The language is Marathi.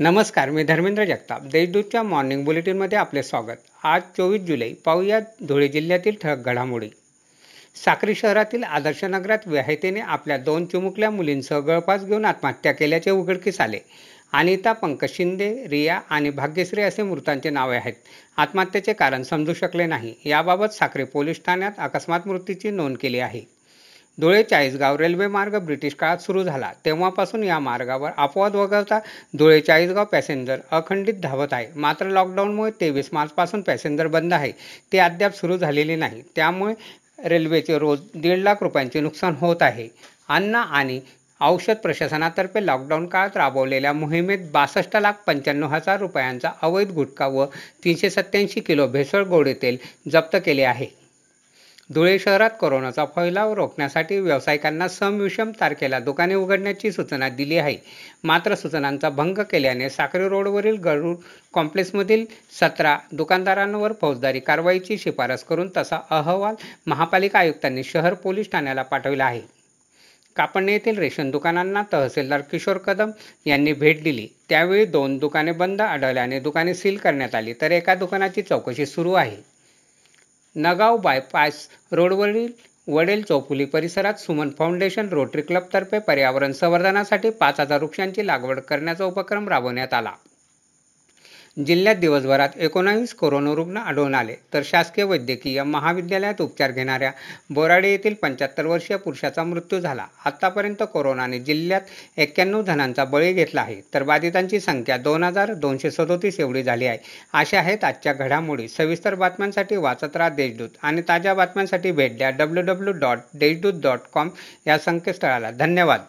नमस्कार मी धर्मेंद्र जगताप. देशदूतच्या मॉर्निंग बुलेटिनमध्ये आपले स्वागत. आज चोवीस जुलै पाहूया धुळे जिल्ह्यातील ठळक घडामोडी. साक्री शहरातील आदर्श नगरात विहायतेने आपल्या दोन चिमुकल्या मुलींसह गळफास घेऊन आत्महत्या केल्याचे उघडकीस आले. अनिता पंकज शिंदे रिया आणि भाग्यश्री असे मृतांचे नावे आहेत. आत्महत्येचे कारण समजू शकले नाही. याबाबत साक्री पोलीस ठाण्यात अकस्मात मृत्यूची नोंद केली आहे. धुळे चाळीसगाव रेल्वे मार्ग ब्रिटिश काळात सुरू झाला. तेव्हापासून या मार्गावर अपवाद वगळता धुळे चाळीसगाव पॅसेंजर अखंडित धावत आहे. मात्र लॉकडाऊनमुळे तेवीस मार्चपासून पॅसेंजर बंद आहे. ते अद्याप सुरू झालेले नाही. त्यामुळे रेल्वेचे रोज दीड लाख रुपयांचे नुकसान होत आहे. अन्न आणि औषध प्रशासनातर्फे लॉकडाऊन काळात राबवलेल्या मोहिमेत बासष्ट लाख पंच्याण्णव हजार रुपयांचा अवैध गुटखा व तीनशे सत्याऐंशी किलो भेसळ गोडे तेल जप्त केले आहे. धुळे शहरात कोरोनाचा फैलाव रोखण्यासाठी व्यावसायिकांना समविषम तारखेला दुकाने उघडण्याची सूचना दिली आहे. मात्र सूचनांचा भंग केल्याने साखरे रोडवरील गरुड कॉम्प्लेक्समधील सतरा दुकानदारांवर फौजदारी कारवाईची शिफारस करून तसा अहवाल महापालिका आयुक्तांनी शहर पोलीस ठाण्याला पाठविला आहे. कापडणे येथील रेशन दुकानांना तहसीलदार किशोर कदम यांनी भेट दिली. त्यावेळी दोन दुकाने बंद आढळल्याने दुकाने सील करण्यात आली. तर एका दुकानाची चौकशी सुरू आहे. नगाव बायपास रोडवरील वडेल चौफुली परिसरात सुमन फाउंडेशन रोटरी क्लबतर्फे पर्यावरण संवर्धनासाठी पाच हजार वृक्षांची लागवड करण्याचा उपक्रम राबवण्यात आला. जिल्ह्यात दिवसभरात एकोणावीस कोरोना रुग्ण आढळून आले. तर शासकीय वैद्यकीय महाविद्यालयात उपचार घेणाऱ्या बोराडे येथील पंच्याहत्तर वर्षीय पुरुषाचा मृत्यू झाला. आतापर्यंत कोरोनाने जिल्ह्यात एक्क्याण्णव जणांचा बळी घेतला आहे तर बाधितांची संख्या दोन हजार दोनशे सदोतीस एवढी झाली आहे. अशा आहेत आजच्या घडामोडी. सविस्तर बातम्यांसाठी वाचत राहा देशदूत आणि ताज्या बातम्यांसाठी भेट द्या W W dot Deshdoot dot com या संकेतस्थळाला. धन्यवाद.